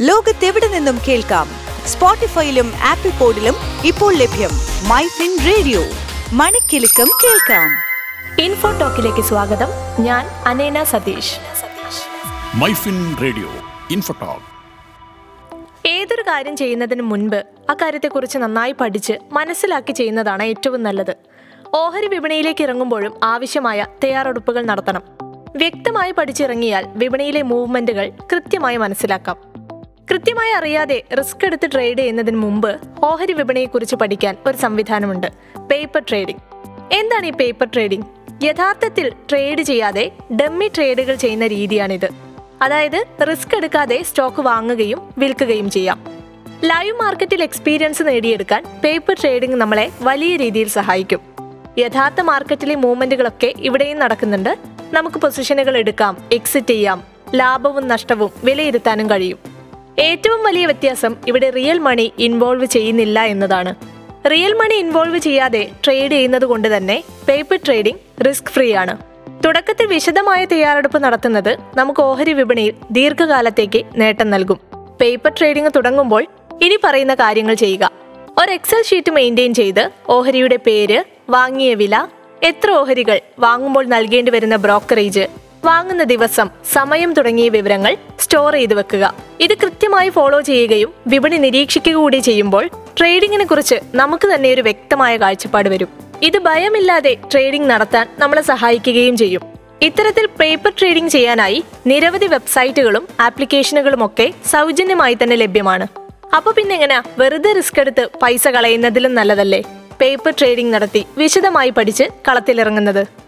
ലോകത്തെവിടെ നിന്നും കേൾക്കാം? സ്പോട്ടിഫൈയിലും ആപ്പിൾ പോഡിലും ഇപ്പോൾ ലഭ്യം മൈ ഫിൻ റേഡിയോ. മണിക്കിലുക്കം കേൾക്കാം. ഇൻഫോ ടോക്കിലേക്ക് സ്വാഗതം. ഞാൻ അനേന Satheesh. MyFin radio info talk. ഏതൊരു കാര്യം ചെയ്യുന്നതിന് മുൻപ് ആ കാര്യത്തെക്കുറിച്ച് നന്നായി പഠിച്ച് മനസ്സിലാക്കി ചെയ്യുന്നതാണ് ഏറ്റവും നല്ലത്. ഓഹരി വിപണിയിലേക്ക് ഇറങ്ങുമ്പോഴും ആവശ്യമായ തയ്യാറെടുപ്പുകൾ നടത്തണം. വ്യക്തമായി പഠിച്ചിറങ്ങിയാൽ വിപണിയിലെ മൂവ്മെന്റുകൾ കൃത്യമായി മനസ്സിലാക്കാം. കൃത്യമായി അറിയാതെ റിസ്ക് എടുത്ത് ട്രേഡ് ചെയ്യുന്നതിന് മുമ്പ് ഓഹരി വിപണിയെക്കുറിച്ച് പഠിക്കാൻ ഒരു സംവിധാനമുണ്ട്. Paper trading. എന്താണ് ഈ പേപ്പർ ട്രേഡിംഗ്? യഥാർത്ഥത്തിൽ ട്രേഡ് ചെയ്യാതെ ഡമ്മി ട്രേഡുകൾ ചെയ്യുന്ന രീതിയാണിത്. അതായത് റിസ്ക് എടുക്കാതെ സ്റ്റോക്ക് വാങ്ങുകയും വിൽക്കുകയും ചെയ്യാം. ലൈവ് മാർക്കറ്റിൽ എക്സ്പീരിയൻസ് നേടിയെടുക്കാൻ പേപ്പർ ട്രേഡിംഗ് നമ്മളെ വലിയ രീതിയിൽ സഹായിക്കും. യഥാർത്ഥ മാർക്കറ്റിലെ മൂവ്മെന്റുകളൊക്കെ ഇവിടെയും നടക്കുന്നുണ്ട്. നമുക്ക് പൊസിഷനുകൾ എടുക്കാം എക്സിറ്റ് ചെയ്യാം. ലാഭവും നഷ്ടവും വിലയിരുത്താനും കഴിയും. ഏറ്റവും വലിയ വ്യത്യാസം ഇവിടെ റിയൽ മണി ഇൻവോൾവ് ചെയ്യുന്നില്ല എന്നതാണ്. റിയൽ മണി ഇൻവോൾവ് ചെയ്യാതെ ട്രേഡ് ചെയ്യുന്നത് കൊണ്ട് തന്നെ പേപ്പർ ട്രേഡിംഗ് റിസ്ക് ഫ്രീ ആണ്. തുടക്കത്തിൽ വിശദമായ തയ്യാറെടുപ്പ് നടത്തുന്നത് നമുക്ക് ഓഹരി വിപണിയിൽ ദീർഘകാലത്തേക്ക് നേട്ടം നൽകും. പേപ്പർ ട്രേഡിംഗ് തുടങ്ങുമ്പോൾ ഇനി പറയുന്ന കാര്യങ്ങൾ ചെയ്യുക. ഒരു എക്സൽ ഷീറ്റ് മെയിന്റെയിൻ ചെയ്ത് ഓഹരിയുടെ പേര് വാങ്ങിയ വില എത്ര ഓഹരികൾ വാങ്ങുമ്പോൾ നൽകേണ്ടി വരുന്ന ബ്രോക്കറേജ് വാങ്ങുന്ന ദിവസം സമയം തുടങ്ങിയ വിവരങ്ങൾ സ്റ്റോർ ചെയ്തു വെക്കുക. ഇത് കൃത്യമായി ഫോളോ ചെയ്യുകയും വിപണി നിരീക്ഷിക്കുക കൂടി ചെയ്യുമ്പോൾ ട്രേഡിങ്ങിനെ കുറിച്ച് നമുക്ക് തന്നെ ഒരു വ്യക്തമായ കാഴ്ചപ്പാട് വരും. ഇത് ഭയമില്ലാതെ ട്രേഡിംഗ് നടത്താൻ നമ്മളെ സഹായിക്കുകയും ചെയ്യും. ഇത്തരത്തിൽ പേപ്പർ ട്രേഡിംഗ് ചെയ്യാനായി നിരവധി വെബ്സൈറ്റുകളും ആപ്ലിക്കേഷനുകളും ഒക്കെ സൗജന്യമായി തന്നെ ലഭ്യമാണ്. അപ്പൊ പിന്നെ എങ്ങനെയാ വെറുതെ റിസ്ക് എടുത്ത് പൈസ കളയുന്നതിലും നല്ലതല്ലേ? പേപ്പർ ട്രേഡിംഗ് നടത്തി വിശദമായി പഠിച്ച് കളത്തിലിറങ്ങുന്നത്.